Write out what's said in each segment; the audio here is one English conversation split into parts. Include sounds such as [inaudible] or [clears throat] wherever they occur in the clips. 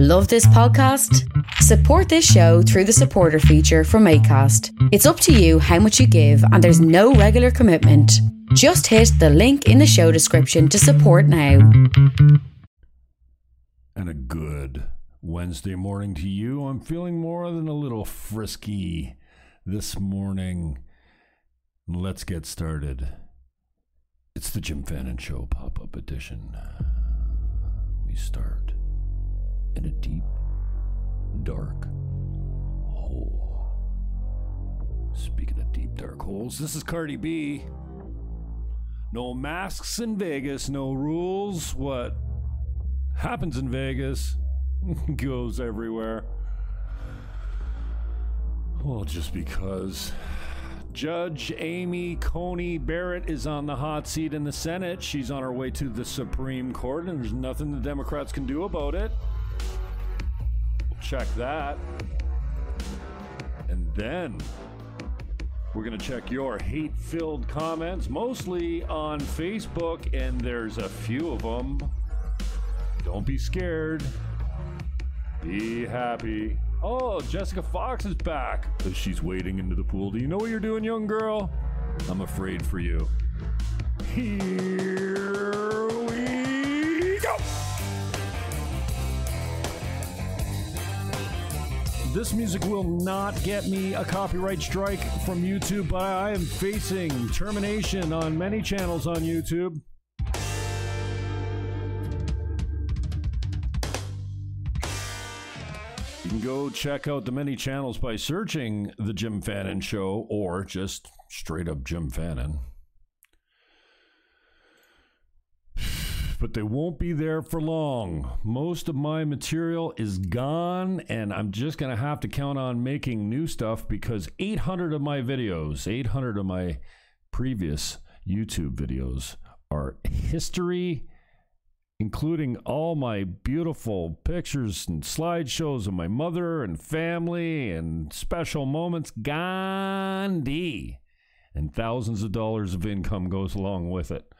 Love this podcast? Support this show through the supporter feature from ACAST. It's up to you how much you give, and there's no regular commitment. Just hit the link in the show description to support now. And a good Wednesday morning to you. I'm feeling more than a little frisky this morning. Let's get started. It's the Jim Fannon Show pop up edition. We start in a deep, dark hole. Speaking of deep, dark holes, this is Cardi B. No masks in Vegas, no rules. What happens in Vegas [laughs] goes everywhere. Well, just because Judge Amy Coney Barrett is on the hot seat in the Senate. She's on her way to the Supreme Court, and there's nothing the Democrats can do about it. Check that. And then we're going to check your hate filled comments, mostly on Facebook, and there's a few of them. Don't be scared. Be happy. Oh, Jessica Fox is back. She's wading into the pool. Do you know what you're doing, young girl? I'm afraid for you. Here This music will not get me a copyright strike from YouTube, but I am facing termination on many channels on YouTube. You can go check out the many channels by searching The Jim Fannon Show or just straight up Jim Fannon. But they won't be there for long. Most of my material is gone, and I'm just going to have to count on making new stuff because 800 of my videos, 800 of my previous YouTube videos, are history including all my beautiful pictures and slideshows of my mother and family and special moments. Gandhi. And thousands of dollars of income goes along with it.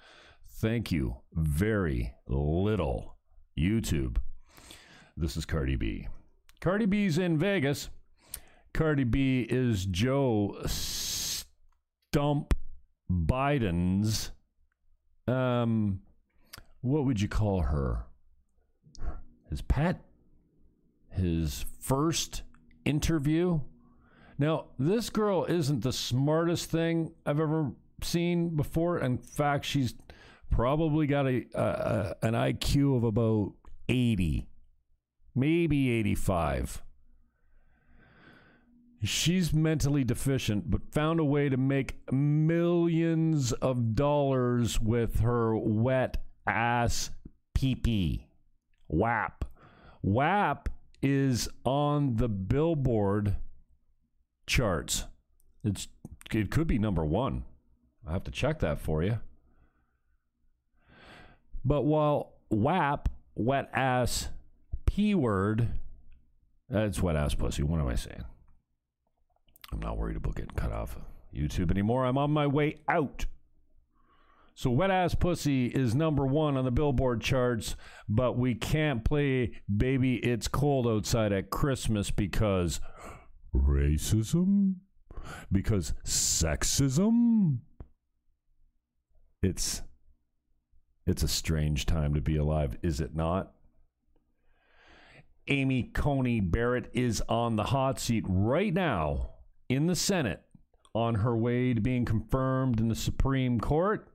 Thank you very little, YouTube. This is Cardi B. Cardi B's in Vegas. Cardi B is Joe Stump Biden's um what would you call her? His pet? His first interview? Now, this girl isn't the smartest thing I've ever seen before. In fact, she's probably got a, an IQ of about 80, maybe 85. She's mentally deficient, but found a way to make millions of dollars with her wet ass pee WAP. WAP is on the Billboard charts. It's it could be number one. I have to check that for you. But while WAP, wet ass P word, that's wet ass pussy. What am I saying? I'm not worried about getting cut off of YouTube anymore. I'm on my way out. So Wet Ass Pussy is number one on the Billboard charts, but we can't play Baby It's Cold Outside at Christmas because racism? Because sexism? It's it's a strange time to be alive, is it not? Amy Coney Barrett is on the hot seat right now in the Senate on her way to being confirmed in the Supreme Court.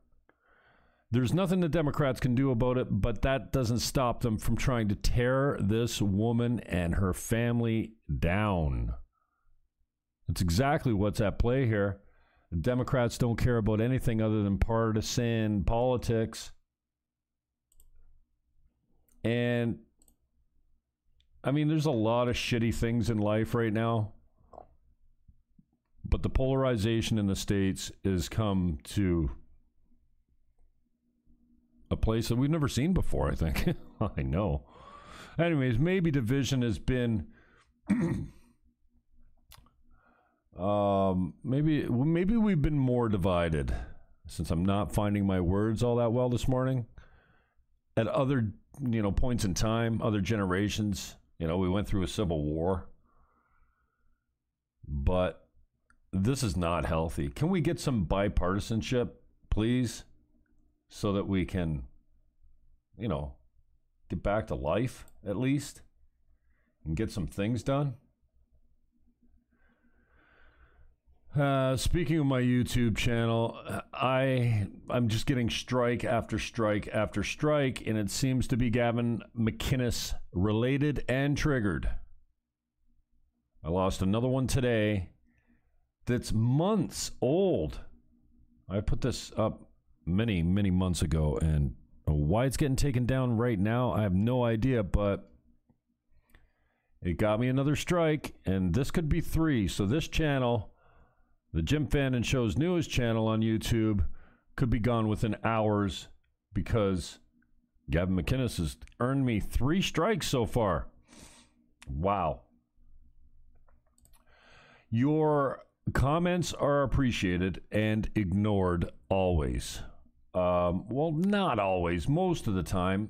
There's nothing the Democrats can do about it, but that doesn't stop them from trying to tear this woman and her family down. It's exactly what's at play here. The Democrats don't care about anything other than partisan politics. And I mean, there's a lot of shitty things in life right now. But the polarization in the states has come to a place that we've never seen before, I think. [laughs] I know. Anyways, maybe division has been [clears throat] um maybe maybe we've been more divided since I'm not finding my words all that well this morning. At other, you know, points in time, other generations, You know, we went through a civil war, but this is not healthy. Can we get some bipartisanship, please, so that we can, you know, get back to life at least and get some things done? Uh, speaking of my YouTube channel, I I'm just getting strike after strike after strike, and it seems to be Gavin McInnes related and triggered. I lost another one today that's months old. I put this up many many months ago, and why it's getting taken down right now, I have no idea, but. It got me another strike, and this could be three. So, this channel, the Jim Fannon Show's newest channel on YouTube could be gone within hours because Gavin McInnes has earned me three strikes so far. Wow. Your comments are appreciated and ignored always. Um, well, not always, most of the time.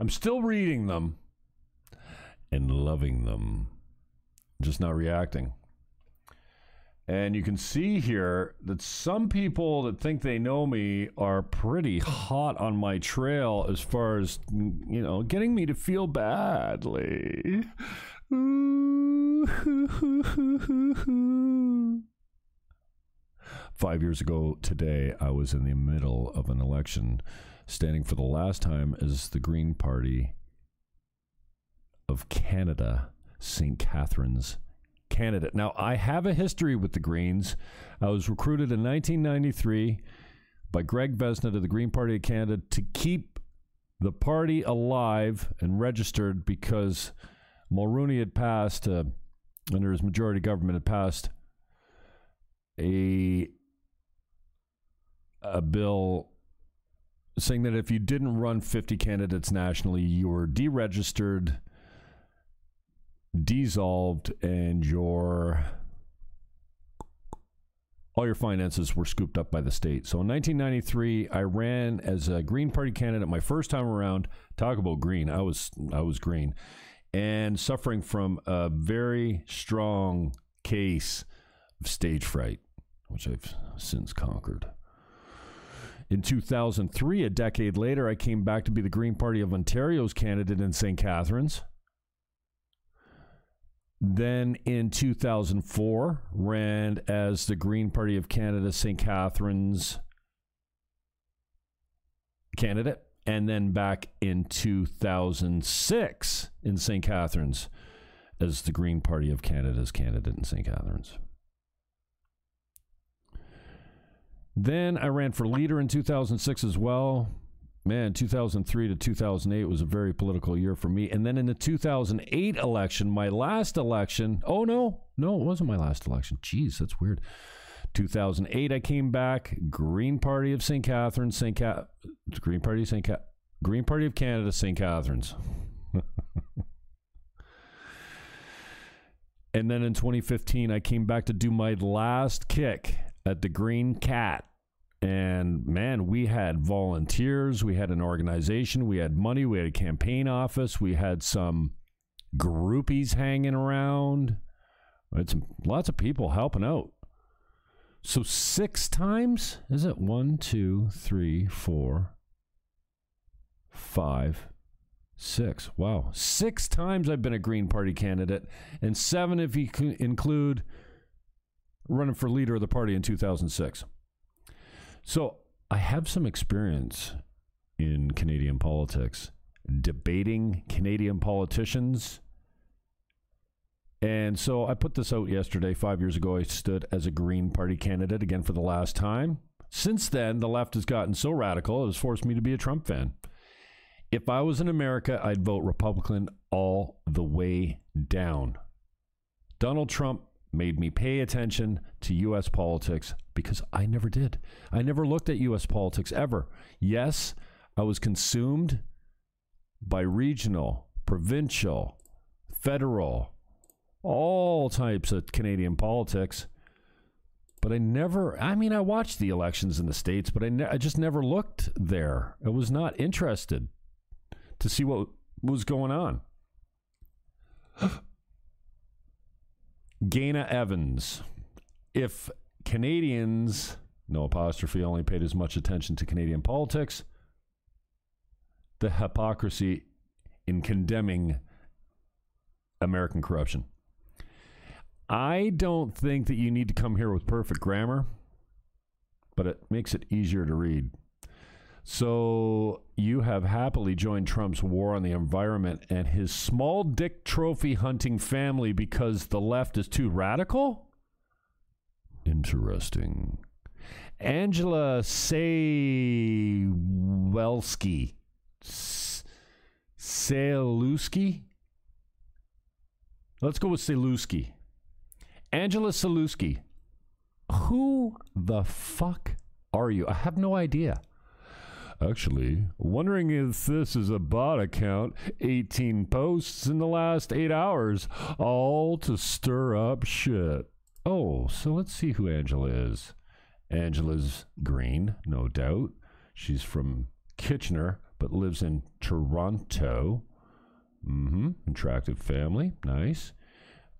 I'm still reading them and loving them, just not reacting. And you can see here that some people that think they know me are pretty hot on my trail as far as, you know, getting me to feel badly. Five years ago today, I was in the middle of an election standing for the last time as the Green Party of Canada, St. Catharines candidate. Now, I have a history with the Greens. I was recruited in 1993 by Greg Vesna to the Green Party of Canada to keep the party alive and registered because Mulroney had passed, uh, under his majority government, had passed a a bill saying that if you didn't run 50 candidates nationally, you were deregistered dissolved and your all your finances were scooped up by the state. So in 1993, I ran as a Green Party candidate my first time around. Talk about green. I was I was green and suffering from a very strong case of stage fright, which I've since conquered. In 2003, a decade later, I came back to be the Green Party of Ontario's candidate in St. Catharines. Then in 2004, ran as the Green Party of Canada St. Catharines candidate. And then back in 2006 in St. Catharines as the Green Party of Canada's candidate in St. Catharines. Then I ran for leader in 2006 as well man, 2003 to 2008 was a very political year for me. And then in the 2008 election, my last election, oh no, no, it wasn't my last election. Jeez, that's weird. 2008, I came back, Green Party of St. Catharines, St. Cat, Green Party of St. Cat, Green Party of Canada, St. Catharines. [laughs] and then in 2015, I came back to do my last kick at the Green Cat and man, we had volunteers, we had an organization, we had money, we had a campaign office, we had some groupies hanging around. It's lots of people helping out. So six times? Is it one, two, three, four, five, six? Wow. Six times I've been a Green Party candidate, and seven if you include running for leader of the party in 2006. So I have some experience in Canadian politics, debating Canadian politicians. And so I put this out yesterday. Five years ago, I stood as a Green Party candidate again for the last time. Since then, the left has gotten so radical, it has forced me to be a Trump fan. If I was in America, I'd vote Republican all the way down. Donald Trump made me pay attention to U.S. politics because I never did. I never looked at U.S. politics ever. Yes, I was consumed by regional, provincial, federal, all types of Canadian politics. But I never, I mean, I watched the elections in the States, but I, ne- I just never looked there. I was not interested to see what was going on. Gaina Evans. If Canadians, no apostrophe, only paid as much attention to Canadian politics, the hypocrisy in condemning American corruption. I don't think that you need to come here with perfect grammar, but it makes it easier to read. So you have happily joined Trump's war on the environment and his small dick trophy hunting family because the left is too radical? Interesting. Angela Sawelski. Saluski? Let's go with Saluski. Angela Saluski. Who the fuck are you? I have no idea. Actually, wondering if this is a bot account. 18 posts in the last eight hours, all to stir up shit. Oh, so let's see who Angela is. Angela's green, no doubt. She's from Kitchener, but lives in Toronto. Mm-hmm. Attractive family. Nice.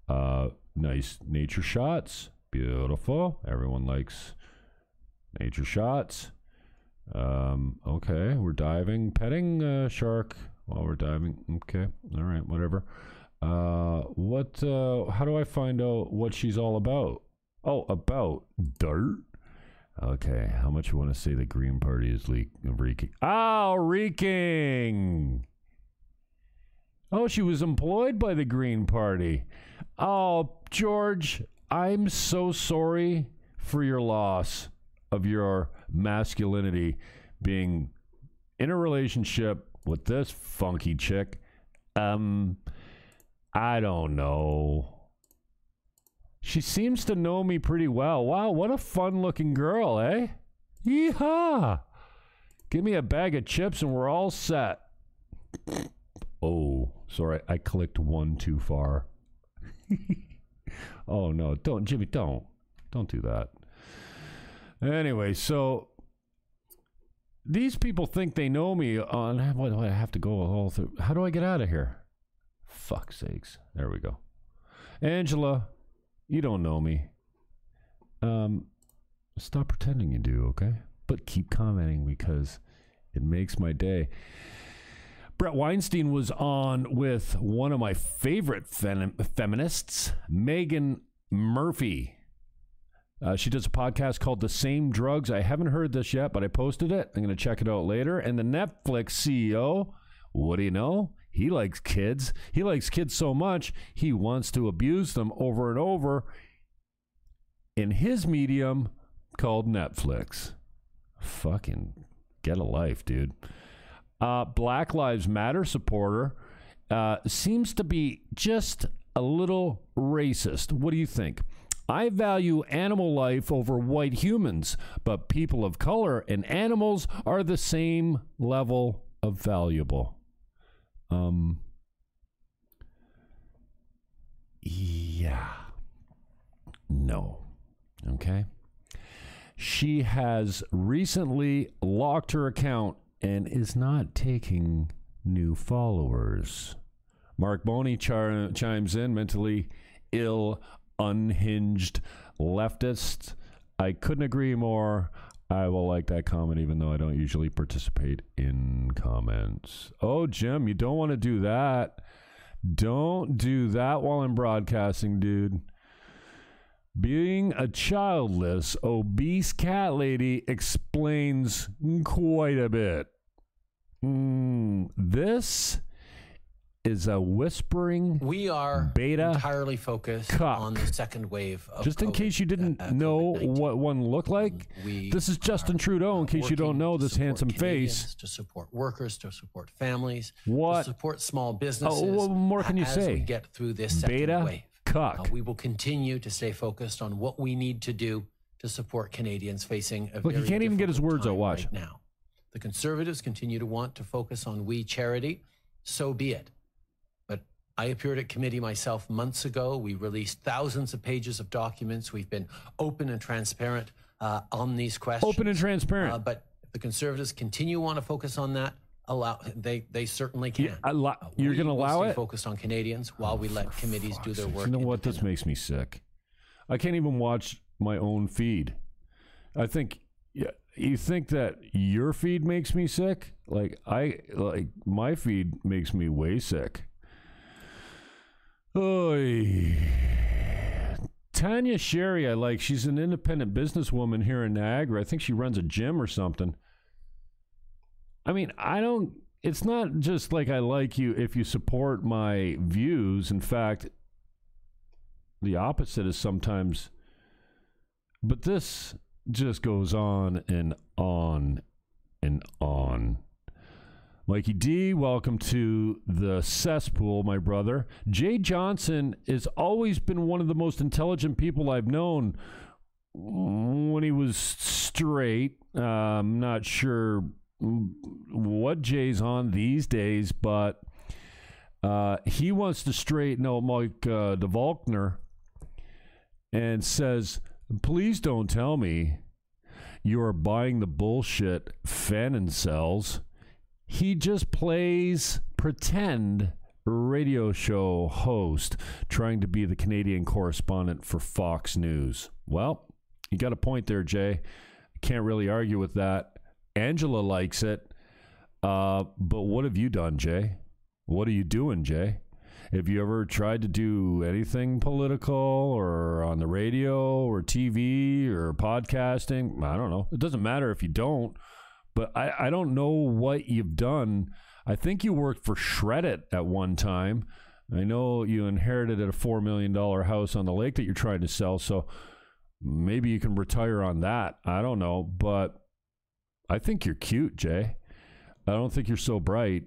Uh, nice nature shots. Beautiful. Everyone likes nature shots. Um, okay, we're diving, petting uh, shark while we're diving. Okay, all right, whatever. Uh, what? Uh, how do I find out what she's all about? Oh, about dirt. Okay, how much you want to say the Green Party is leak reeking? Oh, reeking. Oh, she was employed by the Green Party. Oh, George, I'm so sorry for your loss of your masculinity being in a relationship with this funky chick. Um, I don't know. She seems to know me pretty well. Wow, what a fun looking girl, eh? Yeehaw! Give me a bag of chips and we're all set. Oh, sorry, I clicked one too far. [laughs] oh no, don't, Jimmy, don't. Don't do that. Anyway, so these people think they know me on what do I have to go all through? How do I get out of here? Fuck sakes. There we go. Angela, you don't know me. Um stop pretending you do, okay? But keep commenting because it makes my day. Bret Weinstein was on with one of my favorite fem- feminists, Meghan Murphy. Uh, she does a podcast called The Same Drugs. I haven't heard this yet, but I posted it. I'm going to check it out later. And the Netflix CEO, what do you know? He likes kids. He likes kids so much, he wants to abuse them over and over in his medium called Netflix. Fucking get a life, dude. Uh, Black Lives Matter supporter uh, seems to be just a little racist. What do you think? I value animal life over white humans, but people of color and animals are the same level of valuable. Um, yeah. No. Okay. She has recently locked her account and is not taking new followers. Mark Boney char- chimes in mentally ill unhinged leftist. I couldn't agree more. I will like that comment even though I don't usually participate in comments. Oh, Jim, you don't want to do that. Don't do that while I'm broadcasting, dude. Being a childless, obese cat lady explains quite a bit. Mm, this is a whispering we are beta entirely focused on the second wave of just in COVID, case you didn't uh, uh, know COVID-19. what one looked like we this is justin trudeau in uh, case you don't know this handsome Canadians, face to support workers to support families What? to support small businesses Oh, what more can you as say? we get through this second beta wave cuck Uh, we will continue to stay focused on what we need to do to support Canadians facing a Look, he can't even get his words out, watch. right now. The Conservatives continue to want to focus on we charity, so be it. I appeared at committee myself months ago. We released thousands of pages of documents. We've been open and transparent uh, on these questions. open and transparent Uh, but if the Conservatives continue want to focus on that, allow. They they certainly can. Yeah, allo- you're going to allow it? Focused on Canadians while we let committees do their work. You know what? This makes me sick. I can't even watch my own feed. I think yeah, you think that your feed makes me sick? Like I like my feed makes me way sick. Oy. Tanya Sherry, I like. She's an independent businesswoman here in Niagara. I think she runs a gym or something. I mean, I don't. It's not just like I like you if you support my views. In fact, the opposite is sometimes. But this just goes on and on and on. Mikey D, welcome to the cesspool, my brother. Jay Johnson has always been one of the most intelligent people I've known when he was straight. Uh, I'm not sure what Jay's on these days, but uh, he wants to straighten out Mike uh, DeValkner and says, please don't tell me you are buying the bullshit Fannon sells. He just plays pretend radio show host trying to be the Canadian correspondent for Fox News. Well, you got a point there, Jay. Can't really argue with that. Angela likes it. Uh, but what have you done, Jay? What are you doing, Jay? Have you ever tried to do anything political or on the radio or TV or podcasting? I don't know. It doesn't matter if you don't, but I, I don't know what you've done. I think you worked for Shreddit at one time. I know you inherited a $4 million house on the lake that you're trying to sell. So maybe you can retire on that. I don't know. But I think you're cute, Jay. I don't think you're so bright,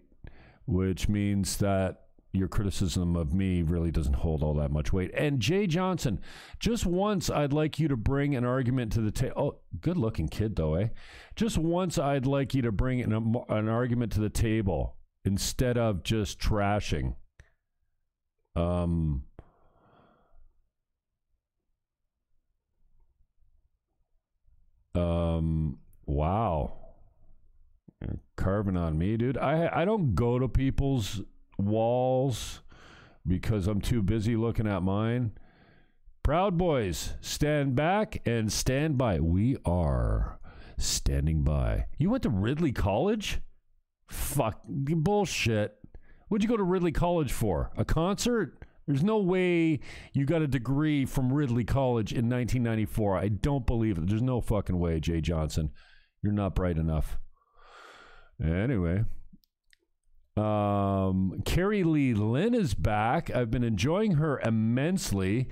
which means that your criticism of me really doesn't hold all that much weight. And Jay Johnson, just once I'd like you to bring an argument to the table. Oh, good looking kid, though, eh? Just once I'd like you to bring an, an argument to the table instead of just trashing. Um, um, wow. You're carving on me, dude. I I don't go to people's walls because I'm too busy looking at mine. Proud boys, stand back and stand by. We are standing by. You went to Ridley College? Fuck bullshit. What'd you go to Ridley College for? A concert? There's no way you got a degree from Ridley College in 1994. I don't believe it. There's no fucking way, Jay Johnson. You're not bright enough. Anyway, um, Carrie Lee Lynn is back. I've been enjoying her immensely,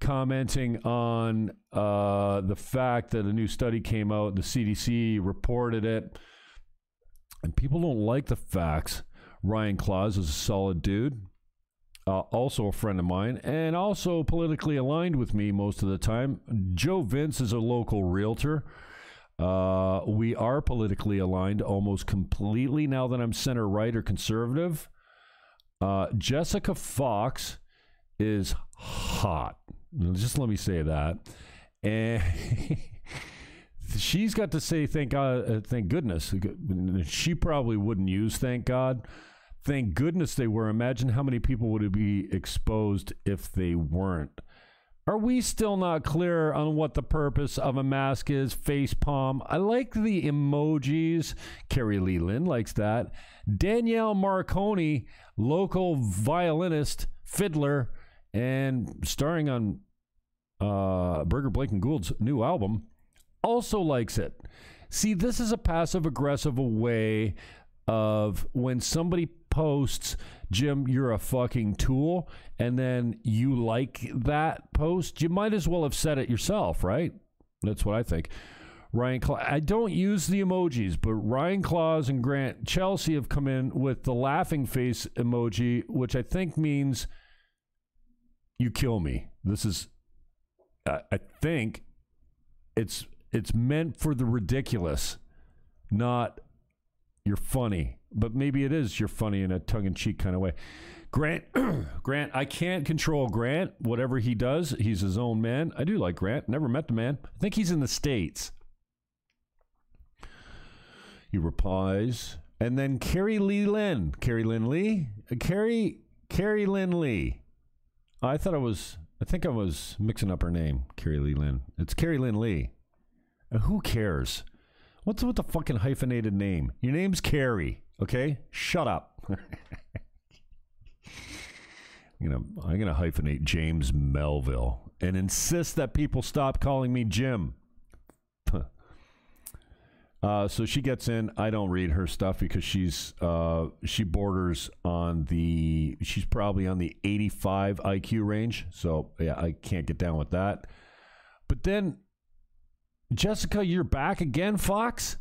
commenting on uh, the fact that a new study came out, the CDC reported it, and people don't like the facts. Ryan Claus is a solid dude, uh, also a friend of mine, and also politically aligned with me most of the time. Joe Vince is a local realtor. Uh, we are politically aligned almost completely now that I'm center right or conservative. Uh, Jessica Fox is hot. Just let me say that. And [laughs] she's got to say thank God, uh, thank goodness. She probably wouldn't use thank God. Thank goodness they were. Imagine how many people would be exposed if they weren't. Are we still not clear on what the purpose of a mask is? Face palm. I like the emojis. Carrie Leland likes that. Danielle Marconi, local violinist, fiddler, and starring on uh, Burger Blake and Gould's new album, also likes it. See, this is a passive aggressive way of when somebody posts, Jim, you're a fucking tool, and then you like that post, you might as well have said it yourself, right? That's what I think. Ryan, Cla- I don't use the emojis, but Ryan Claus and Grant Chelsea have come in with the laughing face emoji, which I think means you kill me. This is, I, I think, it's it's meant for the ridiculous, not you're funny. But maybe it is you're funny in a tongue in cheek kind of way. Grant, [clears throat] Grant, I can't control Grant. Whatever he does, he's his own man. I do like Grant. Never met the man. I think he's in the States. He replies, And then Carrie Lee Lynn. Carrie Lynn Lee? Uh, Carrie, Carrie Lynn Lee. I thought I was, I think I was mixing up her name, Carrie Lee Lynn. It's Carrie Lynn Lee. Uh, who cares? What's with the fucking hyphenated name? Your name's Carrie, okay? Shut up. [laughs] I'm gonna, I'm gonna hyphenate James Melville and insist that people stop calling me Jim. [laughs] Uh, so she gets in. I don't read her stuff because she's uh, she borders on the she's probably on the 85 IQ range. So yeah, I can't get down with that. But then Jessica, you're back again, Fox.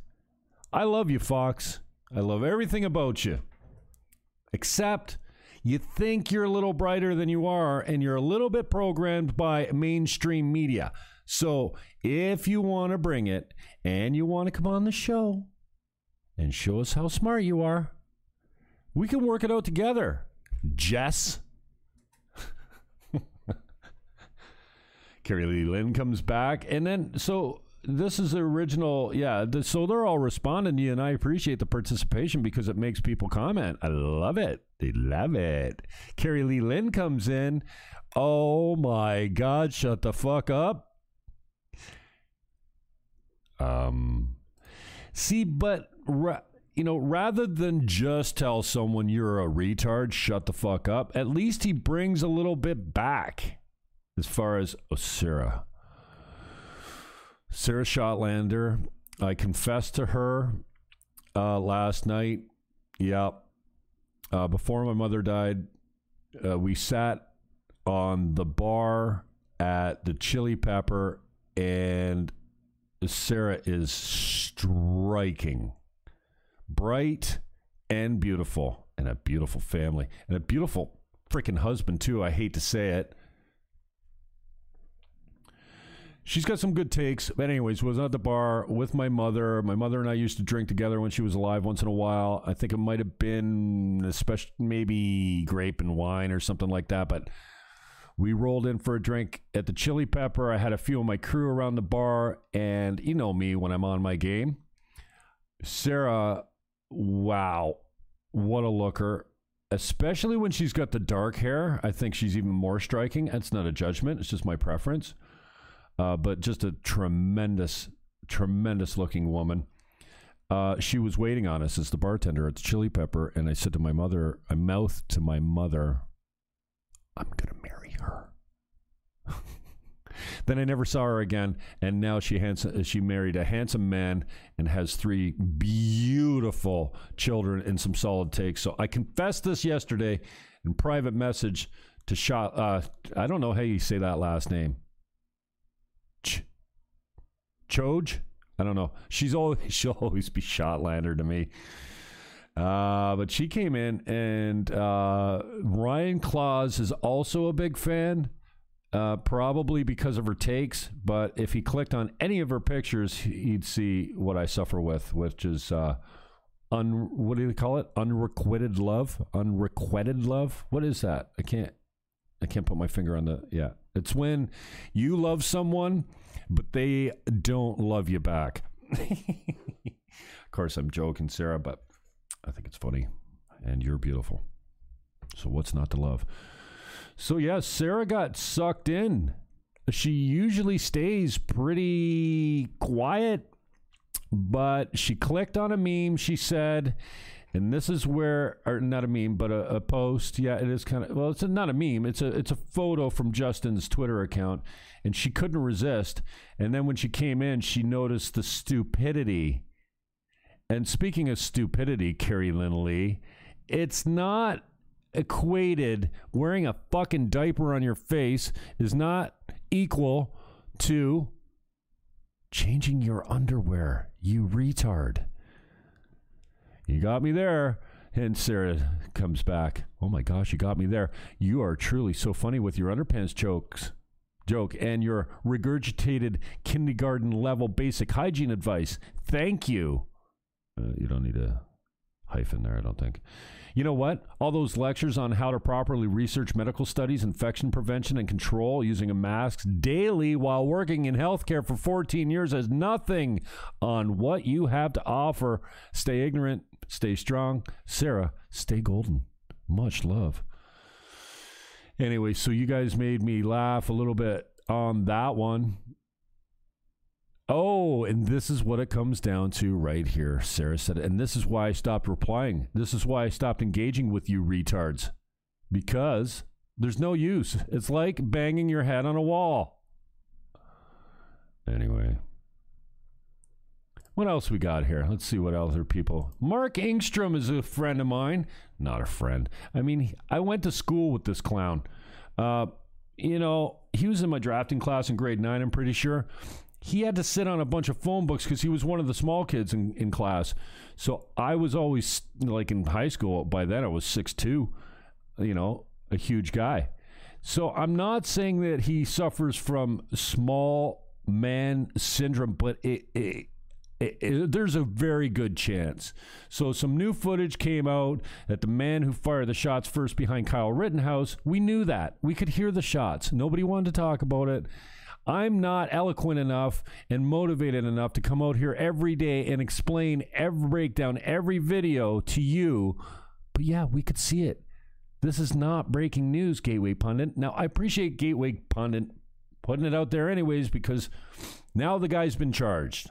I love you, Fox. I love everything about you. Except you think you're a little brighter than you are, and you're a little bit programmed by mainstream media. So if you want to bring it and you want to come on the show and show us how smart you are, we can work it out together. Jess. [laughs] Carrie Lee Lynn comes back. And then, so this is the original. Yeah. The, so they're all responding to you, and I appreciate the participation because it makes people comment. I love it. They love it. Carrie Lee Lynn comes in. Oh my God, shut the fuck up. Um, see, but ra- you know, rather than just tell someone you're a retard, shut the fuck up. At least he brings a little bit back, as far as oh, Sarah, Shotlander. I confessed to her uh, last night. Yep. Uh, before my mother died, uh, we sat on the bar at the Chili Pepper and Sarah is striking, bright and beautiful, and a beautiful family, and a beautiful freaking husband, too. I hate to say it. She's got some good takes. But, anyways, was at the bar with my mother. My mother and I used to drink together when she was alive once in a while. I think it might have been, especially maybe grape and wine or something like that. But we rolled in for a drink at the Chili Pepper. I had a few of my crew around the bar, and you know me when I'm on my game. Sarah, wow, what a looker. Especially when she's got the dark hair. I think she's even more striking. That's not a judgment, it's just my preference. Uh, but just a tremendous, tremendous looking woman. Uh, she was waiting on us as the bartender at the Chili Pepper, and I said to my mother, I mouthed to my mother, I'm going to marry her. [laughs] then I never saw her again, and now she hands, she married a handsome man and has three beautiful children and some solid takes. So I confessed this yesterday in private message to Shot. Uh, I don't know how you say that last name. Ch- Choj. I don't know. She's always [laughs] she'll always be Shotlander to me. Uh, but she came in, and uh, Ryan Claus is also a big fan, uh, probably because of her takes. But if he clicked on any of her pictures, he'd see what I suffer with, which is uh, un what do they call it? Unrequited love, unrequited love. What is that? I can't. I can't put my finger on the. Yeah, it's when you love someone, but they don't love you back. of course, I'm joking, Sarah, but I think it's funny, and you're beautiful. So what's not to love? So yeah, Sarah got sucked in. She usually stays pretty quiet, but she clicked on a meme. She said, and this is where, or not a meme, but a, a post. Yeah, it is kind of well. It's a, not a meme. It's a it's a photo from Justin's Twitter account, and she couldn't resist. And then when she came in, she noticed the stupidity and speaking of stupidity, Carrie Lynn Lee, it's not equated wearing a fucking diaper on your face is not equal to changing your underwear, you retard. You got me there. And Sarah comes back. Oh my gosh, you got me there. You are truly so funny with your underpants jokes. Joke and your regurgitated kindergarten level basic hygiene advice. Thank you. Uh, you don't need a hyphen there, I don't think. You know what? All those lectures on how to properly research medical studies, infection prevention, and control using a mask daily while working in healthcare for 14 years has nothing on what you have to offer. Stay ignorant, stay strong. Sarah, stay golden. Much love. Anyway, so you guys made me laugh a little bit on that one. Oh, and this is what it comes down to right here. Sarah said, and this is why I stopped replying. This is why I stopped engaging with you retards. Because there's no use. It's like banging your head on a wall. Anyway. What else we got here? Let's see what other people. Mark Engstrom is a friend of mine. Not a friend. I mean, I went to school with this clown. Uh, you know, he was in my drafting class in grade nine, I'm pretty sure. He had to sit on a bunch of phone books because he was one of the small kids in, in class. So I was always, like in high school, by then I was six two, you know, a huge guy. So I'm not saying that he suffers from small man syndrome, but it, it it, it, there's a very good chance. So, some new footage came out that the man who fired the shots first behind Kyle Rittenhouse, we knew that. We could hear the shots. Nobody wanted to talk about it. I'm not eloquent enough and motivated enough to come out here every day and explain every breakdown, every video to you. But yeah, we could see it. This is not breaking news, Gateway Pundit. Now, I appreciate Gateway Pundit putting it out there, anyways, because now the guy's been charged.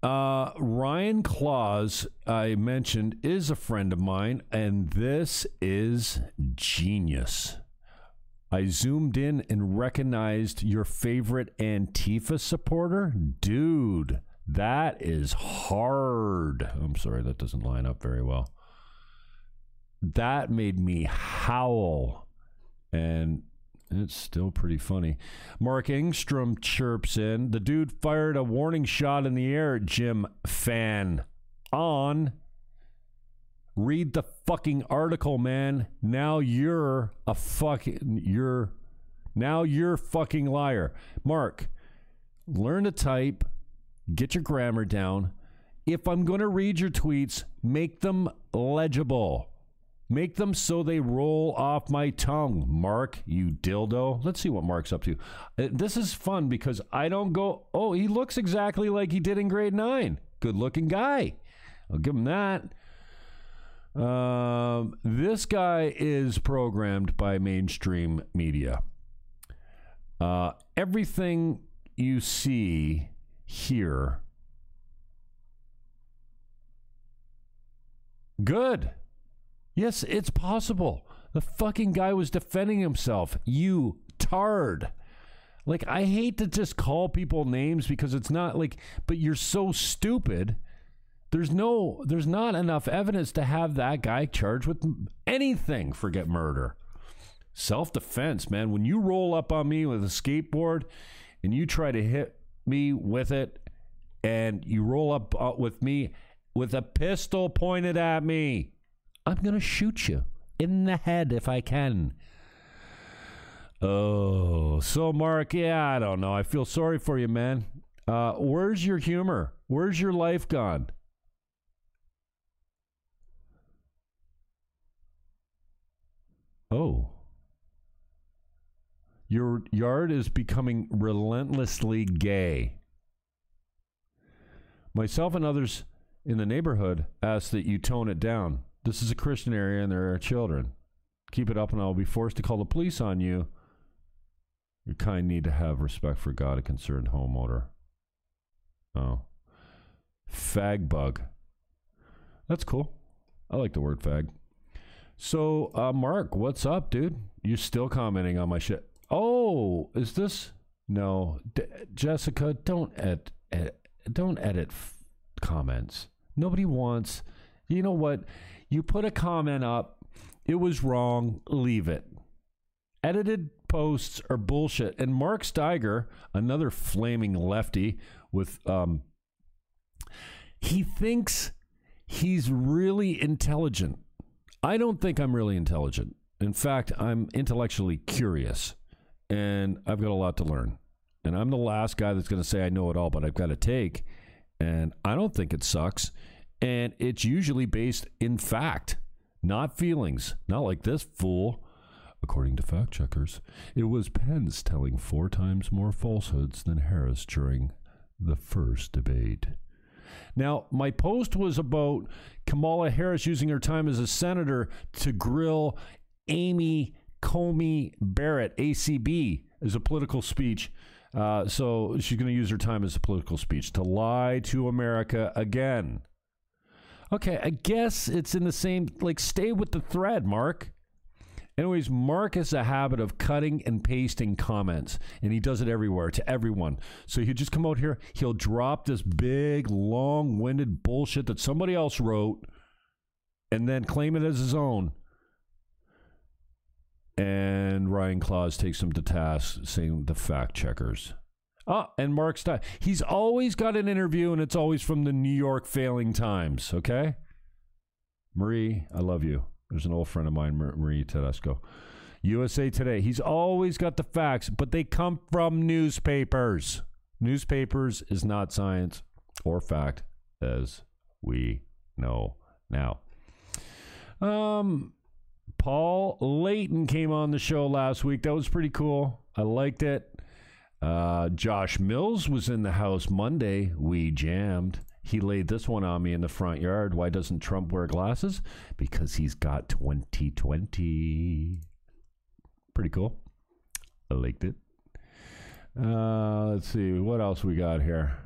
Uh, Ryan Claus, I mentioned, is a friend of mine, and this is genius. I zoomed in and recognized your favorite Antifa supporter. Dude, that is hard. I'm sorry, that doesn't line up very well. That made me howl. And it's still pretty funny. Mark Engstrom chirps in. The dude fired a warning shot in the air, Jim Fan. On. Read the fucking article, man. Now you're a fucking you're now you're fucking liar. Mark, learn to type, get your grammar down. If I'm going to read your tweets, make them legible. Make them so they roll off my tongue, Mark, you dildo. Let's see what Mark's up to. Uh, this is fun because I don't go, oh, he looks exactly like he did in grade nine. Good looking guy. I'll give him that. Um, this guy is programmed by mainstream media. Uh, everything you see here, good. Yes, it's possible. The fucking guy was defending himself. You tard. Like, I hate to just call people names because it's not like, but you're so stupid. There's no, there's not enough evidence to have that guy charged with anything. Forget murder. Self defense, man. When you roll up on me with a skateboard and you try to hit me with it and you roll up uh, with me with a pistol pointed at me, I'm to shoot you in the head if I can. Oh, so Mark, yeah, I don't know. I feel sorry for you, man. Uh, where's your humor? Where's your life gone? Oh. Your yard is becoming relentlessly gay. Myself and others in the neighborhood ask that you tone it down. This is a Christian area and there are children. Keep it up and I'll be forced to call the police on you. Your kind need to have respect for God, a concerned homeowner. Oh. Fag bug. That's cool. I like the word fag. So, uh, Mark, what's up, dude? You're still commenting on my shit. Oh, is this? No, D- Jessica, don't ed- ed- don't edit f- comments. Nobody wants. You know what? You put a comment up, it was wrong, leave it. Edited posts are bullshit. And Mark Steiger, another flaming lefty with um he thinks he's really intelligent. I don't think I'm really intelligent. In fact, I'm intellectually curious and I've got a lot to learn. And I'm the last guy that's going to say I know it all, but I've got to take. And I don't think it sucks. And it's usually based in fact, not feelings. Not like this fool. According to fact checkers, it was Pence telling four times more falsehoods than Harris during the first debate. Now, my post was about Kamala Harris using her time as a senator to grill Amy Coney Barrett, ACB, as a political speech. Uh, so she's going to use her time as a political speech to lie to America again. Okay, I guess it's in the same, like, stay with the thread, Mark. Anyways, Mark has a habit of cutting and pasting comments, and he does it everywhere to everyone. So he'll just come out here, he'll drop this big, long winded bullshit that somebody else wrote, and then claim it as his own. And Ryan Claus takes him to task, saying the fact checkers. Ah, and Mark Stein. He's always got an interview, and it's always from the New York Failing Times, okay? Marie, I love you. There's an old friend of mine, Marie Tedesco. USA Today. He's always got the facts, but they come from newspapers. Newspapers is not science or fact, as we know now. Um, Paul Layton came on the show last week. That was pretty cool. I liked it. Uh, Josh Mills was in the house Monday. We jammed. He laid this one on me in the front yard. Why doesn't Trump wear glasses? Because he's got 2020. Pretty cool. I liked it. Uh, let's see. What else we got here?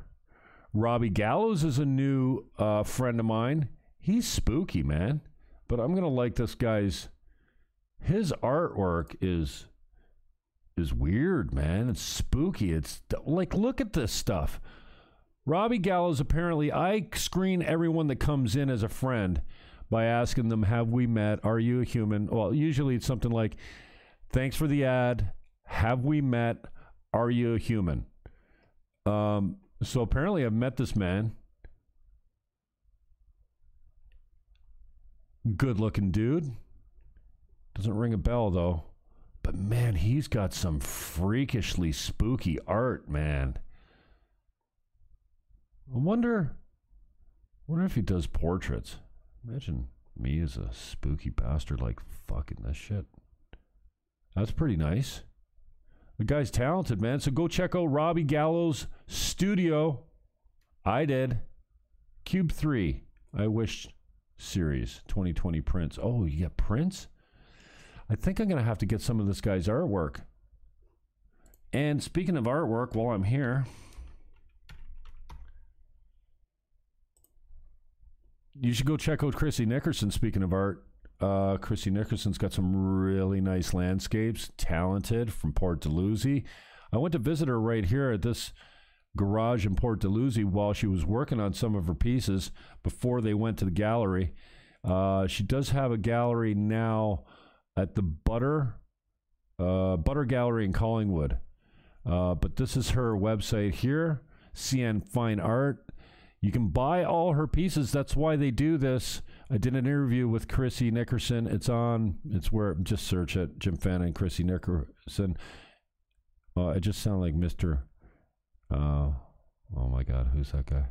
Robbie Gallows is a new uh, friend of mine. He's spooky, man. But I'm going to like this guy's. His artwork is is weird, man. It's spooky. It's like, look at this stuff. Robbie Gallows apparently, I screen everyone that comes in as a friend by asking them, Have we met? Are you a human? Well, usually it's something like, Thanks for the ad. Have we met? Are you a human? Um, so apparently, I've met this man. Good looking dude. Doesn't ring a bell, though. But man, he's got some freakishly spooky art, man. I wonder, wonder if he does portraits. Imagine me as a spooky bastard like fucking this shit. That's pretty nice. The guy's talented, man. So go check out Robbie Gallows' studio. I did. Cube 3. I wish series 2020 prints. Oh, you got prints? I think I'm going to have to get some of this guy's artwork. And speaking of artwork, while I'm here, you should go check out Chrissy Nickerson. Speaking of art, uh, Chrissy Nickerson's got some really nice landscapes, talented from Port Dalhousie. I went to visit her right here at this garage in Port Dalhousie while she was working on some of her pieces before they went to the gallery. Uh, she does have a gallery now at the Butter uh, Butter Gallery in Collingwood. Uh, but this is her website here, CN Fine Art. You can buy all her pieces. That's why they do this. I did an interview with Chrissy Nickerson. It's on. It's where just search it. Jim Fannon and Chrissy Nickerson. Uh, it just sounded like Mister. Uh, oh my God, who's that guy?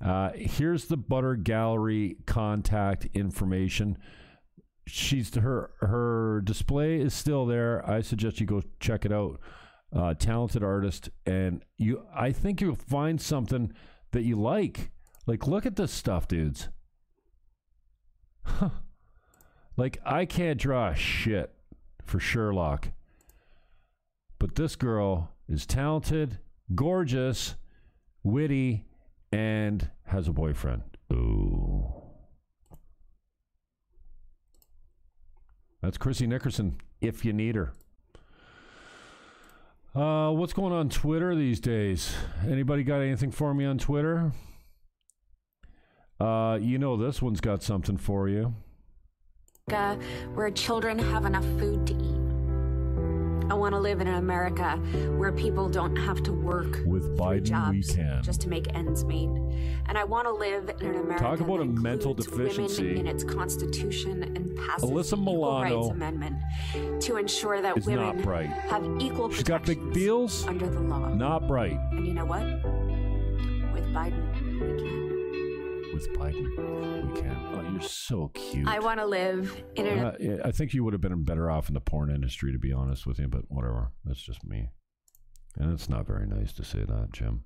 Uh, here's the Butter Gallery contact information she's her her display is still there. I suggest you go check it out. Uh, talented artist, and you I think you'll find something that you like. Like, look at this stuff, dudes. Huh. Like, I can't draw shit for Sherlock, but this girl is talented, gorgeous, witty, and has a boyfriend. Ooh. That's Chrissy Nickerson, if you need her. Uh, what's going on Twitter these days? Anybody got anything for me on Twitter? Uh, you know this one's got something for you. Where children have enough food to eat. I want to live in an America where people don't have to work with Biden. Jobs just to make ends meet, and I want to live in an America. Talk about a mental deficiency in its constitution and passes Alyssa the Milano Rights Amendment to ensure that women not bright. have equal She's got big feels. under the law. Not bright. And you know what? With Biden, we can. With Biden, we can. You're so cute. I want to live in an Uh, I think you would have been better off in the porn industry, to be honest with you, but whatever. That's just me. And it's not very nice to say that, Jim.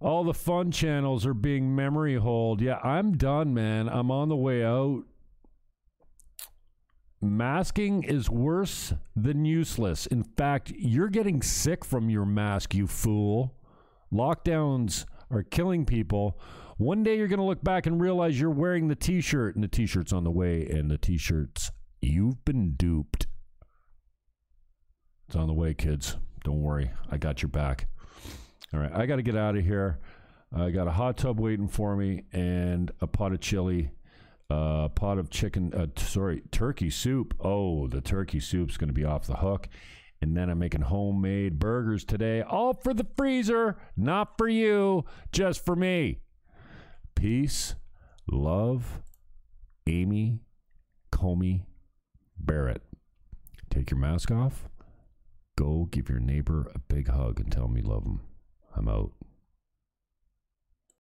All the fun channels are being memory hold. Yeah, I'm done, man. I'm on the way out. Masking is worse than useless. In fact, you're getting sick from your mask, you fool. Lockdowns are killing people. One day you're going to look back and realize you're wearing the t shirt, and the t shirt's on the way, and the t shirt's, you've been duped. It's on the way, kids. Don't worry. I got your back. All right. I got to get out of here. I got a hot tub waiting for me and a pot of chili, a uh, pot of chicken, uh, t- sorry, turkey soup. Oh, the turkey soup's going to be off the hook. And then I'm making homemade burgers today, all for the freezer, not for you, just for me. Peace, love, Amy, Coney, Barrett. Take your mask off. Go give your neighbor a big hug and tell you love him. I'm out.